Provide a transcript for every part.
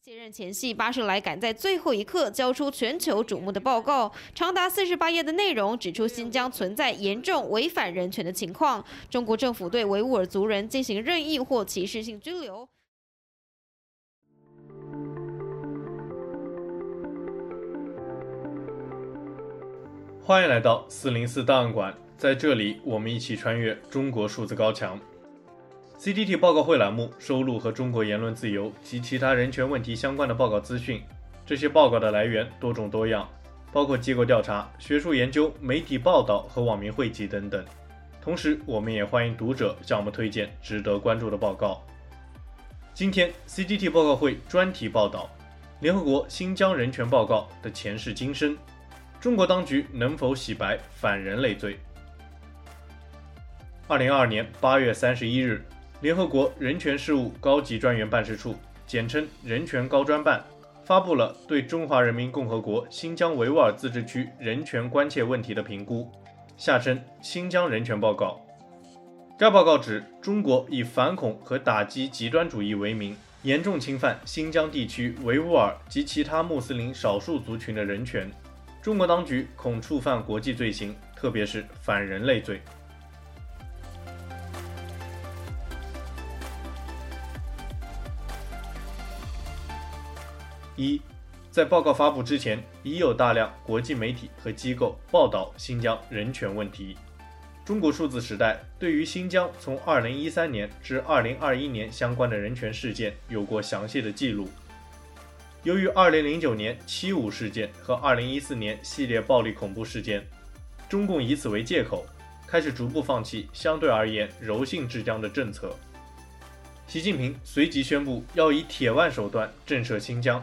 卸任前夕，巴士莱赶在最后一刻交出全球瞩目的报告，长达四十八页的内容指出新疆存在严重违反人权的情况。中国政府对维吾尔族人进行任意或歧视性拘留。欢迎来到四零四档案馆，在这里我们一起穿越中国数字高墙。CDT 报告会栏目收录和中国言论自由及其他人权问题相关的报告资讯。这些报告的来源多种多样，包括机构调查、学术研究、媒体报道和网民汇集等等。同时，我们也欢迎读者向我们推荐值得关注的报告。今天 CDT 报告会专题报道《联合国新疆人权报告》的前世今生，中国当局能否洗白反人类罪？二零二二年八月三十一日。联合国人权事务高级专员办事处（简称人权高专办）发布了对中华人民共和国新疆维吾尔自治区人权关切问题的评估，下称《新疆人权报告》。该报告指，中国以反恐和打击极端主义为名，严重侵犯新疆地区维吾尔及其他穆斯林少数族群的人权。中国当局恐触犯国际罪行，特别是反人类罪。一，在报告发布之前，已有大量国际媒体和机构报道新疆人权问题。中国数字时代对于新疆从2013年至2021年相关的人权事件有过详细的记录。由于2009年七五事件和2014年系列暴力恐怖事件，中共以此为借口，开始逐步放弃相对而言柔性治疆的政策。习近平随即宣布要以铁腕手段震慑新疆。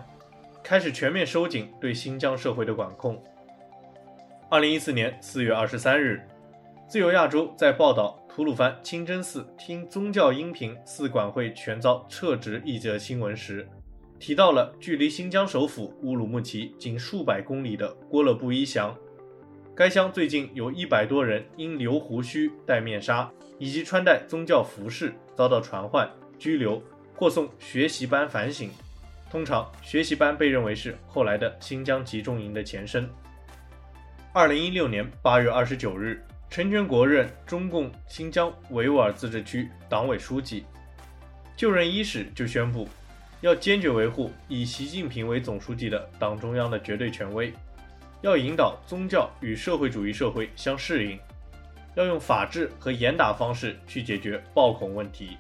开始全面收紧对新疆社会的管控。二零一四年四月二十三日，自由亚洲在报道吐鲁番清真寺听宗教音频，寺管会全遭撤职一则新闻时，提到了距离新疆首府乌鲁木齐仅数百公里的郭勒布依乡。该乡最近有一百多人因留胡须、戴面纱以及穿戴宗教服饰遭到传唤、拘留或送学习班反省。通常，学习班被认为是后来的新疆集中营的前身。二零一六年八月二十九日，陈全国任中共新疆维吾尔自治区党委书记，就任伊始就宣布，要坚决维护以习近平为总书记的党中央的绝对权威，要引导宗教与社会主义社会相适应，要用法治和严打方式去解决暴恐问题。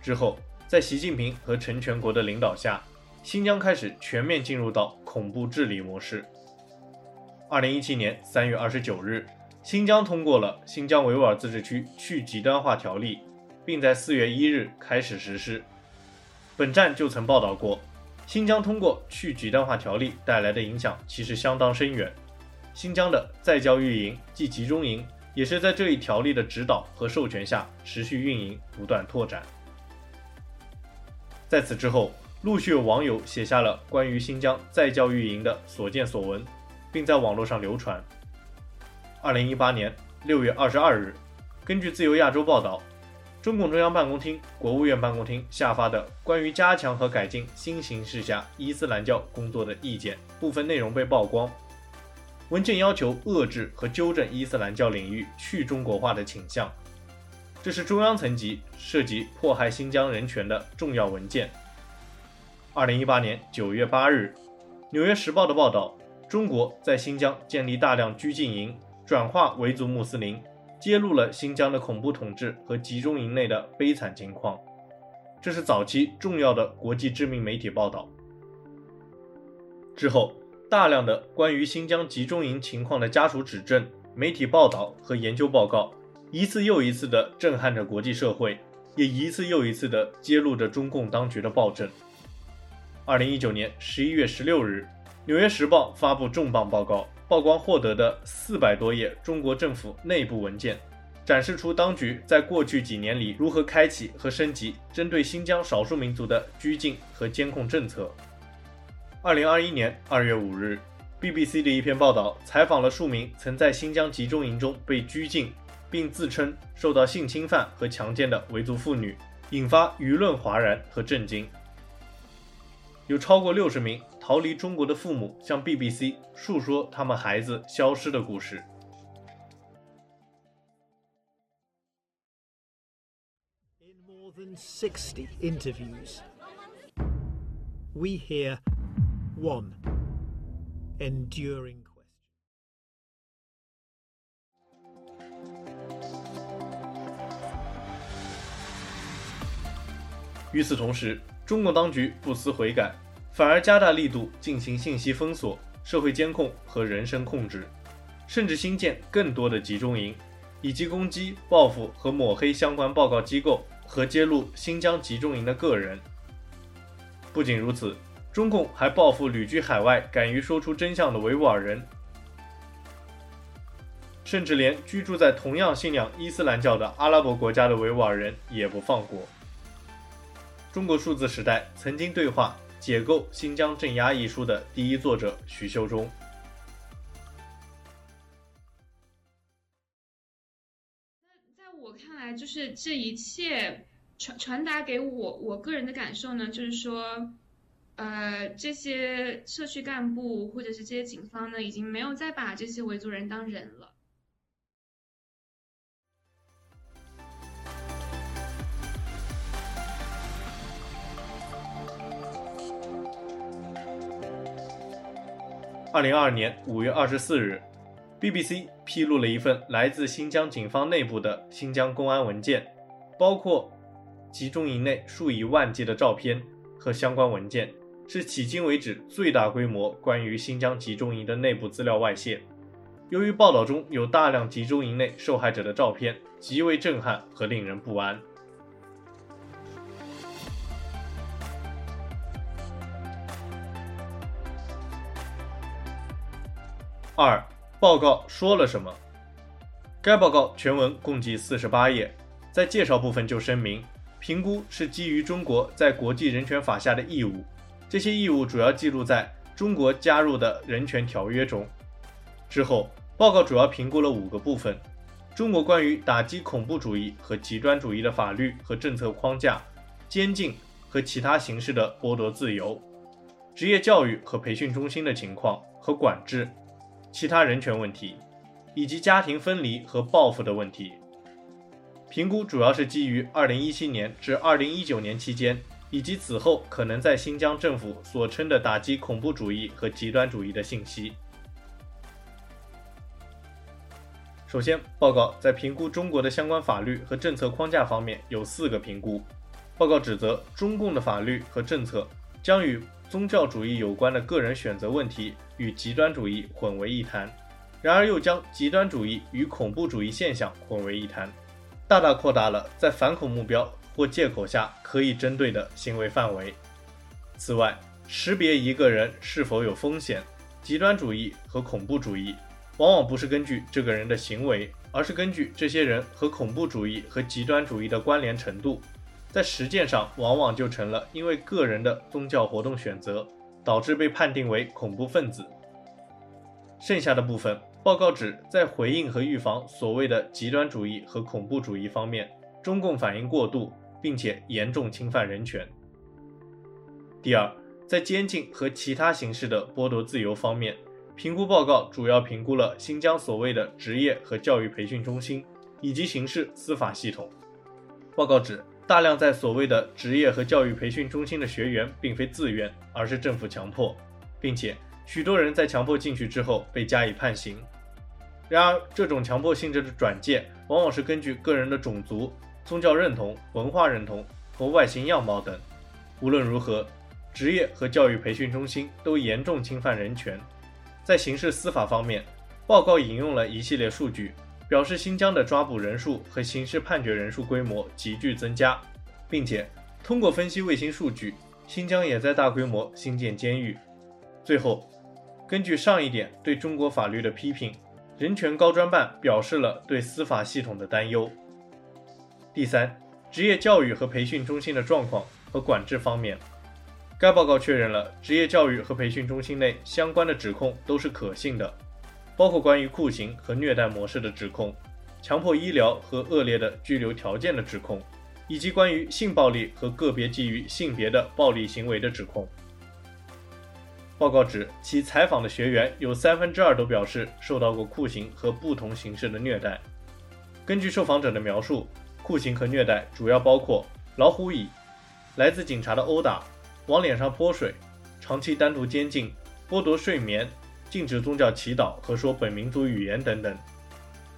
之后。在习近平和陈全国的领导下，新疆开始全面进入到恐怖治理模式。二零一七年三月二十九日，新疆通过了《新疆维吾尔自治区去极端化条例》，并在四月一日开始实施。本站就曾报道过，新疆通过去极端化条例带来的影响其实相当深远。新疆的再教育营及集中营也是在这一条例的指导和授权下持续运营，不断拓展。在此之后，陆续有网友写下了关于新疆再教育营的所见所闻，并在网络上流传。二零一八年六月二十二日，根据自由亚洲报道，中共中央办公厅、国务院办公厅下发的关于加强和改进新形势下伊斯兰教工作的意见部分内容被曝光。文件要求遏制和纠正伊斯兰教领域去中国化的倾向。这是中央层级涉及迫害新疆人权的重要文件。二零一八年九月八日，《纽约时报》的报道，中国在新疆建立大量拘禁营，转化维族穆斯林，揭露了新疆的恐怖统治和集中营内的悲惨情况。这是早期重要的国际知名媒体报道。之后，大量的关于新疆集中营情况的家属指证、媒体报道和研究报告。一次又一次地震撼着国际社会，也一次又一次地揭露着中共当局的暴政。二零一九年十一月十六日，《纽约时报》发布重磅报告，曝光获得的四百多页中国政府内部文件，展示出当局在过去几年里如何开启和升级针对新疆少数民族的拘禁和监控政策。二零二一年二月五日，BBC 的一篇报道采访了数名曾在新疆集中营中被拘禁。并自称受到性侵犯和强奸的维族妇女，引发舆论哗然和震惊。有超过六十名逃离中国的父母向 BBC 述说他们孩子消失的故事。In more than 60 interviews, we hear one enduring 与此同时，中共当局不思悔改，反而加大力度进行信息封锁、社会监控和人身控制，甚至新建更多的集中营，以及攻击、报复和抹黑相关报告机构和揭露新疆集中营的个人。不仅如此，中共还报复旅居海外、敢于说出真相的维吾尔人，甚至连居住在同样信仰伊斯兰教的阿拉伯国家的维吾尔人也不放过。中国数字时代曾经对话《解构新疆镇压》一书的第一作者徐修中。在我看来，就是这一切传传达给我我个人的感受呢，就是说，呃，这些社区干部或者是这些警方呢，已经没有再把这些维族人当人了。二零二二年五月二十四日，BBC 披露了一份来自新疆警方内部的新疆公安文件，包括集中营内数以万计的照片和相关文件，是迄今为止最大规模关于新疆集中营的内部资料外泄。由于报道中有大量集中营内受害者的照片，极为震撼和令人不安。二、报告说了什么？该报告全文共计四十八页，在介绍部分就声明，评估是基于中国在国际人权法下的义务，这些义务主要记录在中国加入的人权条约中。之后，报告主要评估了五个部分：中国关于打击恐怖主义和极端主义的法律和政策框架、监禁和其他形式的剥夺自由、职业教育和培训中心的情况和管制。其他人权问题，以及家庭分离和报复的问题。评估主要是基于2017年至2019年期间，以及此后可能在新疆政府所称的打击恐怖主义和极端主义的信息。首先，报告在评估中国的相关法律和政策框架方面有四个评估。报告指责中共的法律和政策将与宗教主义有关的个人选择问题与极端主义混为一谈，然而又将极端主义与恐怖主义现象混为一谈，大大扩大了在反恐目标或借口下可以针对的行为范围。此外，识别一个人是否有风险、极端主义和恐怖主义，往往不是根据这个人的行为，而是根据这些人和恐怖主义和极端主义的关联程度。在实践上，往往就成了因为个人的宗教活动选择，导致被判定为恐怖分子。剩下的部分，报告指在回应和预防所谓的极端主义和恐怖主义方面，中共反应过度，并且严重侵犯人权。第二，在监禁和其他形式的剥夺自由方面，评估报告主要评估了新疆所谓的职业和教育培训中心以及刑事司法系统。报告指，大量在所谓的职业和教育培训中心的学员并非自愿，而是政府强迫，并且许多人在强迫进去之后被加以判刑。然而，这种强迫性质的转介往往是根据个人的种族、宗教认同、文化认同和外形样貌等。无论如何，职业和教育培训中心都严重侵犯人权。在刑事司法方面，报告引用了一系列数据。表示新疆的抓捕人数和刑事判决人数规模急剧增加，并且通过分析卫星数据，新疆也在大规模新建监狱。最后，根据上一点对中国法律的批评，人权高专办表示了对司法系统的担忧。第三，职业教育和培训中心的状况和管制方面，该报告确认了职业教育和培训中心内相关的指控都是可信的。包括关于酷刑和虐待模式的指控，强迫医疗和恶劣的拘留条件的指控，以及关于性暴力和个别基于性别的暴力行为的指控。报告指，其采访的学员有三分之二都表示受到过酷刑和不同形式的虐待。根据受访者的描述，酷刑和虐待主要包括老虎椅、来自警察的殴打、往脸上泼水、长期单独监禁、剥夺睡眠、禁止宗教祈祷和说本民族语言等等。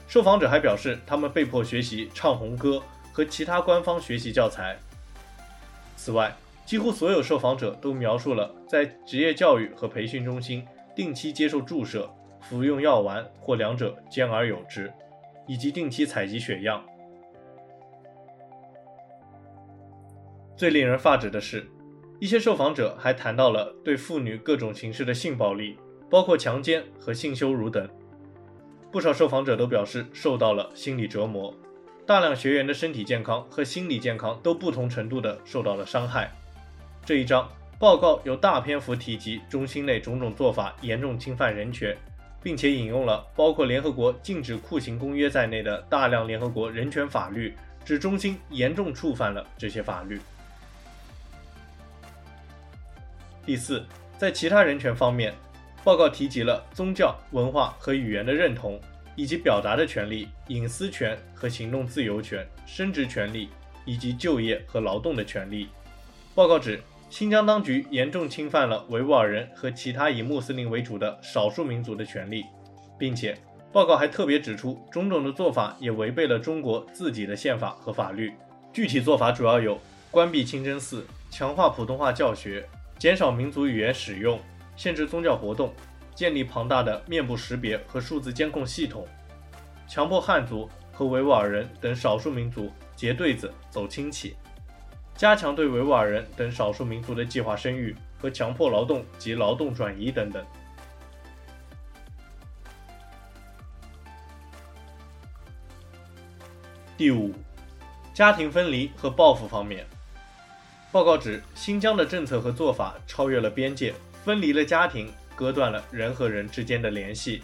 受访者还表示，他们被迫学习唱红歌和其他官方学习教材。此外，几乎所有受访者都描述了在职业教育和培训中心定期接受注射、服用药丸或两者兼而有之，以及定期采集血样。最令人发指的是，一些受访者还谈到了对妇女各种形式的性暴力，包括强奸和性羞辱等。不少受访者都表示受到了心理折磨，大量学员的身体健康和心理健康都不同程度的受到了伤害。这一章报告有大篇幅提及中心内种种做法严重侵犯人权，并且引用了包括联合国禁止酷刑公约在内的大量联合国人权法律，指中心严重触犯了这些法律。第四，在其他人权方面，报告提及了宗教、文化和语言的认同，以及表达的权利、隐私权和行动自由权、生殖权利以及就业和劳动的权利。报告指，新疆当局严重侵犯了维吾尔人和其他以穆斯林为主的少数民族的权利，并且报告还特别指出，种种的做法也违背了中国自己的宪法和法律。具体做法主要有：关闭清真寺、强化普通话教学。减少民族语言使用，限制宗教活动，建立庞大的面部识别和数字监控系统，强迫汉族和维吾尔人等少数民族结对子走亲戚，加强对维吾尔人等少数民族的计划生育和强迫劳动及劳动转移等等。第五，家庭分离和报复方面。报告指，新疆的政策和做法超越了边界，分离了家庭，割断了人和人之间的联系，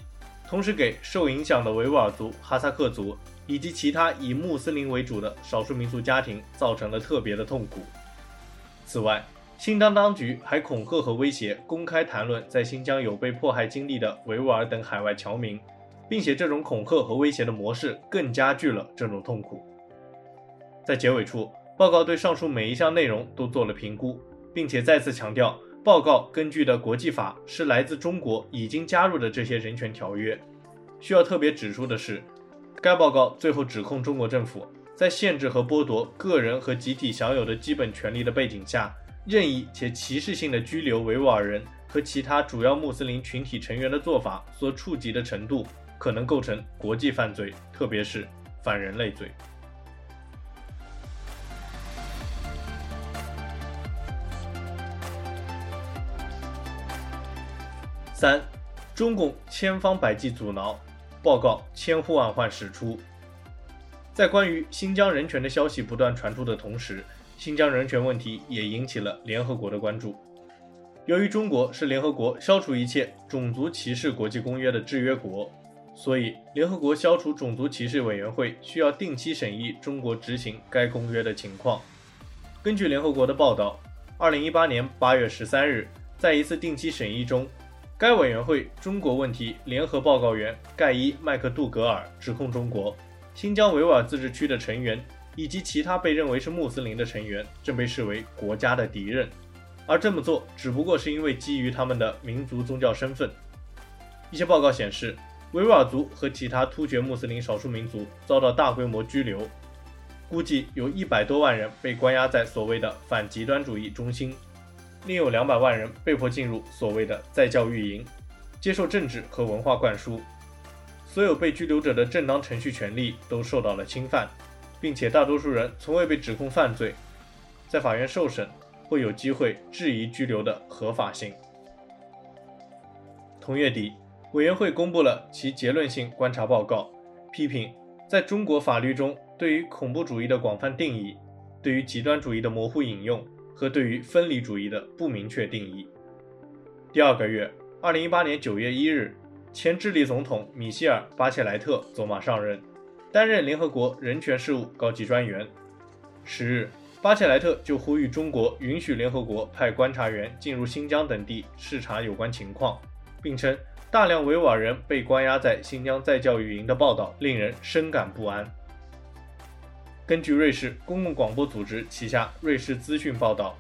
同时给受影响的维吾尔族、哈萨克族以及其他以穆斯林为主的少数民族家庭造成了特别的痛苦。此外，新疆当局还恐吓和威胁公开谈论在新疆有被迫害经历的维吾尔等海外侨民，并且这种恐吓和威胁的模式更加剧了这种痛苦。在结尾处。报告对上述每一项内容都做了评估，并且再次强调，报告根据的国际法是来自中国已经加入的这些人权条约。需要特别指出的是，该报告最后指控中国政府在限制和剥夺个人和集体享有的基本权利的背景下，任意且歧视性的拘留维吾尔人和其他主要穆斯林群体成员的做法所触及的程度，可能构成国际犯罪，特别是反人类罪。三，中共千方百计阻挠，报告千呼万唤始出。在关于新疆人权的消息不断传出的同时，新疆人权问题也引起了联合国的关注。由于中国是联合国消除一切种族歧视国际公约的制约国，所以联合国消除种族歧视委员会需要定期审议中国执行该公约的情况。根据联合国的报道，二零一八年八月十三日，在一次定期审议中，该委员会中国问题联合报告员盖伊·麦克杜格尔指控中国，新疆维吾尔自治区的成员以及其他被认为是穆斯林的成员正被视为国家的敌人，而这么做只不过是因为基于他们的民族宗教身份。一些报告显示，维吾尔族和其他突厥穆斯林少数民族遭到大规模拘留，估计有一百多万人被关押在所谓的反极端主义中心。另有两百万人被迫进入所谓的再教育营，接受政治和文化灌输。所有被拘留者的正当程序权利都受到了侵犯，并且大多数人从未被指控犯罪，在法院受审会有机会质疑拘留的合法性。同月底，委员会公布了其结论性观察报告，批评在中国法律中对于恐怖主义的广泛定义，对于极端主义的模糊引用。和对于分离主义的不明确定义。第二个月，二零一八年九月一日，前智利总统米歇尔·巴切莱特走马上任，担任联合国人权事务高级专员。十日，巴切莱特就呼吁中国允许联合国派观察员进入新疆等地视察有关情况，并称大量维吾尔人被关押在新疆再教育营的报道令人深感不安。根据瑞士公共广播组织旗下瑞士资讯报道，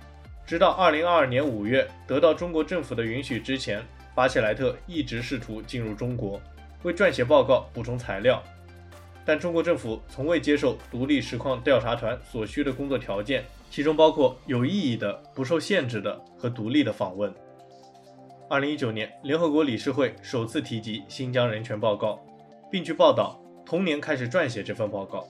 直到2022年5月得到中国政府的允许之前，巴切莱特一直试图进入中国，为撰写报告补充材料。但中国政府从未接受独立实况调查团所需的工作条件，其中包括有意义的、不受限制的和独立的访问。二零一九年，联合国理事会首次提及新疆人权报告，并据报道同年开始撰写这份报告。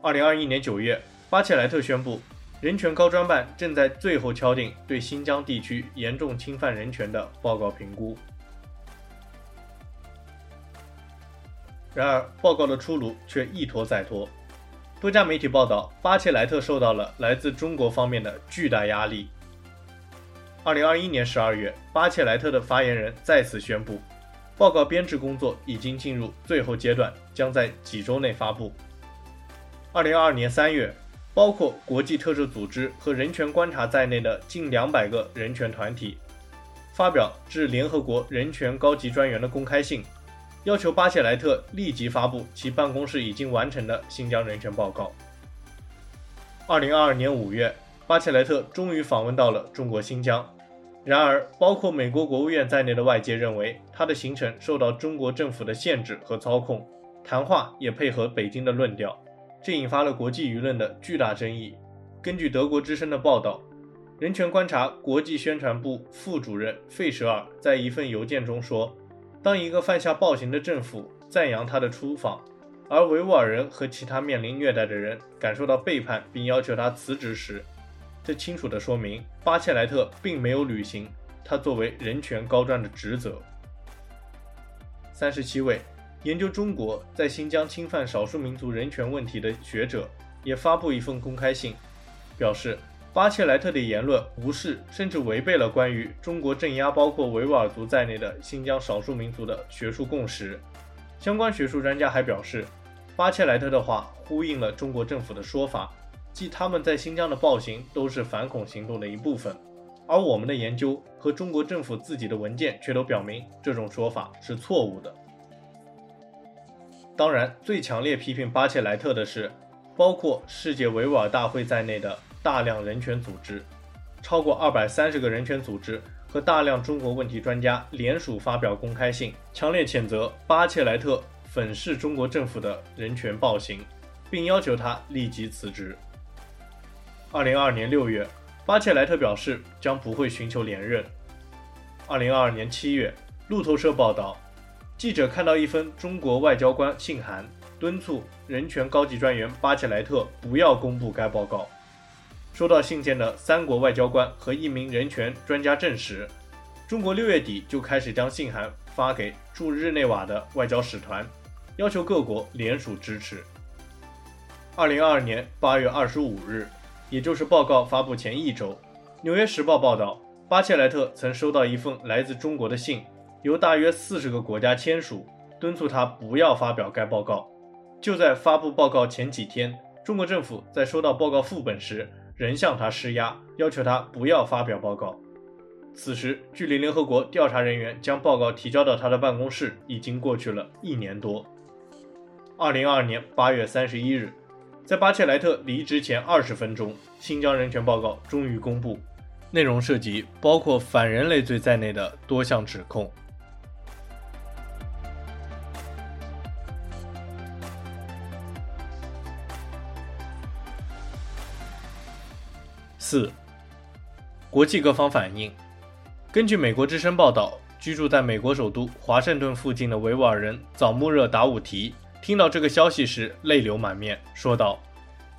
二零二一年九月，巴切莱特宣布，人权高专办正在最后敲定对新疆地区严重侵犯人权的报告评估。然而，报告的出炉却一拖再拖。多家媒体报道，巴切莱特受到了来自中国方面的巨大压力。二零二一年十二月，巴切莱特的发言人再次宣布，报告编制工作已经进入最后阶段，将在几周内发布。二零二二年三月，包括国际特赦组织和人权观察在内的近两百个人权团体，发表致联合国人权高级专员的公开信。要求巴切莱特立即发布其办公室已经完成的新疆人权报告。二零二二年五月，巴切莱特终于访问到了中国新疆。然而，包括美国国务院在内的外界认为他的行程受到中国政府的限制和操控，谈话也配合北京的论调，这引发了国际舆论的巨大争议。根据德国之声的报道，人权观察国际宣传部副主任费舍尔在一份邮件中说。当一个犯下暴行的政府赞扬他的出访，而维吾尔人和其他面临虐待的人感受到背叛并要求他辞职时，这清楚地说明巴切莱特并没有履行他作为人权高专的职责。三十七位研究中国在新疆侵犯少数民族人权问题的学者也发布一份公开信，表示。巴切莱特的言论无视甚至违背了关于中国镇压包括维吾尔族在内的新疆少数民族的学术共识。相关学术专家还表示，巴切莱特的话呼应了中国政府的说法，即他们在新疆的暴行都是反恐行动的一部分。而我们的研究和中国政府自己的文件却都表明这种说法是错误的。当然，最强烈批评巴切莱特的是，包括世界维吾尔大会在内的。大量人权组织，超过二百三十个人权组织和大量中国问题专家联署发表公开信，强烈谴责巴切莱特粉饰中国政府的人权暴行，并要求他立即辞职。二零二二年六月，巴切莱特表示将不会寻求连任。二零二二年七月，路透社报道，记者看到一封中国外交官信函，敦促人权高级专员巴切莱特不要公布该报告。收到信件的三国外交官和一名人权专家证实，中国六月底就开始将信函发给驻日内瓦的外交使团，要求各国联署支持。二零二二年八月二十五日，也就是报告发布前一周，《纽约时报》报道，巴切莱特曾收到一封来自中国的信，由大约四十个国家签署，敦促他不要发表该报告。就在发布报告前几天，中国政府在收到报告副本时，仍向他施压，要求他不要发表报告。此时，距离联合国调查人员将报告提交到他的办公室已经过去了一年多。二零二二年八月三十一日，在巴切莱特离职前二十分钟，新疆人权报告终于公布，内容涉及包括反人类罪在内的多项指控。四，国际各方反应。根据美国之声报道，居住在美国首都华盛顿附近的维吾尔人早穆热达武提听到这个消息时泪流满面，说道：“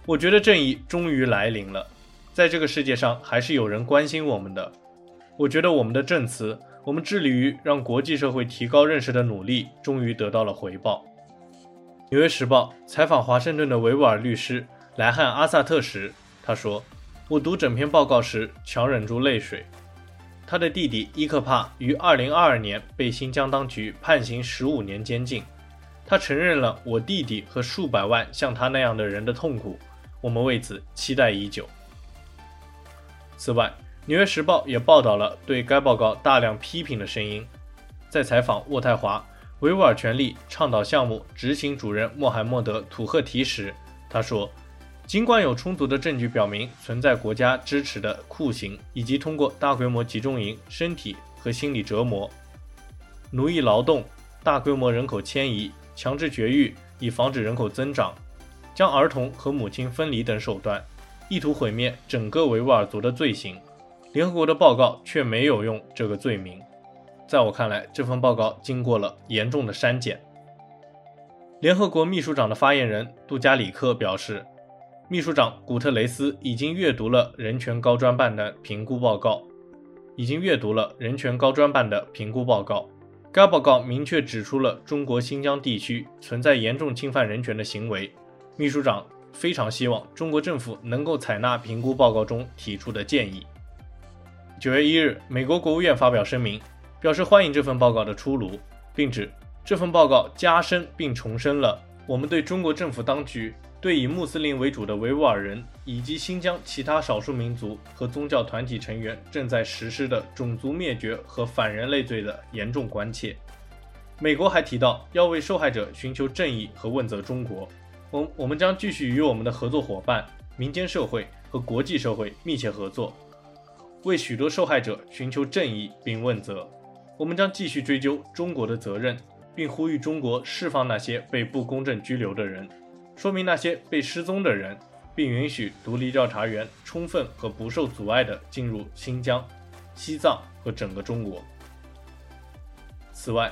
我觉得正义终于来临了，在这个世界上还是有人关心我们的。我觉得我们的证词，我们致力于让国际社会提高认识的努力，终于得到了回报。”《纽约时报》采访华盛顿的维吾尔律师莱汉阿萨特时，他说。我读整篇报告时，强忍住泪水。他的弟弟伊克帕于2022年被新疆当局判刑15年监禁。他承认了我弟弟和数百万像他那样的人的痛苦。我们为此期待已久。此外，《纽约时报》也报道了对该报告大量批评的声音。在采访渥太华维吾尔权利倡导项目执行主任穆罕默德·土赫提时，他说：“尽管有充足的证据表明存在国家支持的酷刑，以及通过大规模集中营身体和心理折磨、奴役劳动、大规模人口迁移、强制绝育以防止人口增长、将儿童和母亲分离等手段，意图毁灭整个维吾尔族的罪行。”联合国的报告却没有用这个罪名。在我看来，这份报告经过了严重的删减。联合国秘书长的发言人杜加里克表示，秘书长古特雷斯已经阅读了人权高专办的评估报告，已经阅读了人权高专办的评估报告。该报告明确指出了中国新疆地区存在严重侵犯人权的行为。秘书长非常希望中国政府能够采纳评估报告中提出的建议。九月一日，美国国务院发表声明，表示欢迎这份报告的出炉，并指这份报告加深并重申了我们对中国政府当局对以穆斯林为主的维吾尔人以及新疆其他少数民族和宗教团体成员正在实施的种族灭绝和反人类罪的严重关切。美国还提到，要为受害者寻求正义和问责中国，我我们将继续与我们的合作伙伴、民间社会和国际社会密切合作。为许多受害者寻求正义并问责，我们将继续追究中国的责任，并呼吁中国释放那些被不公正拘留的人，说明那些被失踪的人，并允许独立调查员充分和不受阻碍地进入新疆、西藏和整个中国。此外，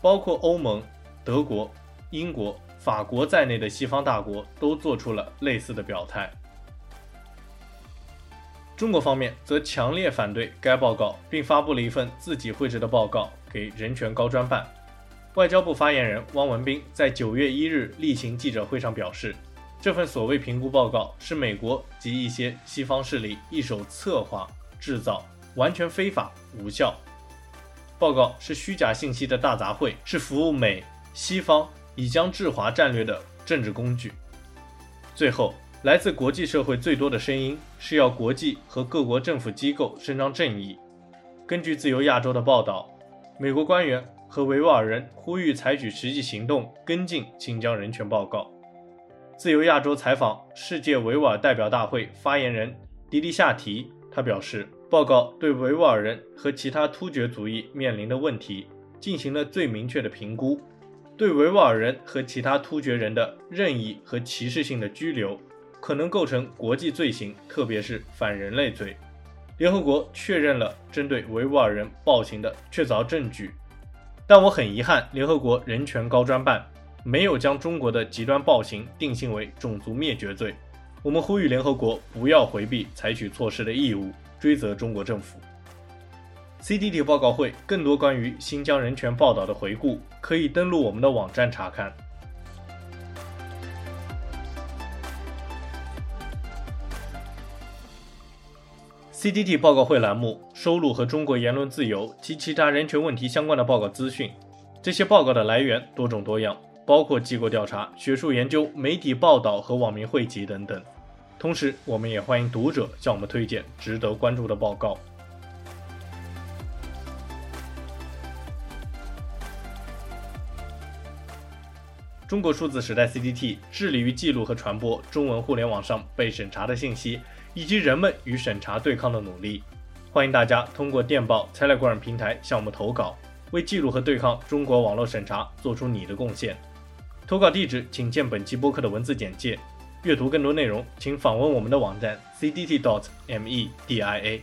包括欧盟、德国、英国、法国在内的西方大国都做出了类似的表态。中国方面则强烈反对该报告，并发布了一份自己绘制的报告给人权高专办。外交部发言人汪文斌在九月一日例行记者会上表示，这份所谓评估报告是美国及一些西方势力一手策划制造，完全非法无效。报告是虚假信息的大杂烩，是服务美西方以疆制华战略的政治工具。最后。来自国际社会最多的声音是要国际和各国政府机构伸张正义。根据自由亚洲的报道，美国官员和维吾尔人呼吁采取实际行动跟进新疆人权报告。自由亚洲采访世界维吾尔代表大会发言人迪迪夏提，他表示，报告对维吾尔人和其他突厥族裔面临的问题进行了最明确的评估，对维吾尔人和其他突厥人的任意和歧视性的拘留。可能构成国际罪行，特别是反人类罪。联合国确认了针对维吾尔人暴行的确凿证据，但我很遗憾，联合国人权高专办没有将中国的极端暴行定性为种族灭绝罪。我们呼吁联合国不要回避采取措施的义务，追责中国政府。CDD 报告会更多关于新疆人权报道的回顾，可以登录我们的网站查看。CDT 报告会栏目收录和中国言论自由及其他人权问题相关的报告资讯。这些报告的来源多种多样，包括机构调查、学术研究、媒体报道和网民汇集等等。同时，我们也欢迎读者向我们推荐值得关注的报告。中国数字时代 CDT 致力于记录和传播中文互联网上被审查的信息。以及人们与审查对抗的努力，欢迎大家通过电报 Telegram 平台向我们投稿，为记录和对抗中国网络审查做出你的贡献。投稿地址请见本期播客的文字简介。阅读更多内容，请访问我们的网站 cdt.media。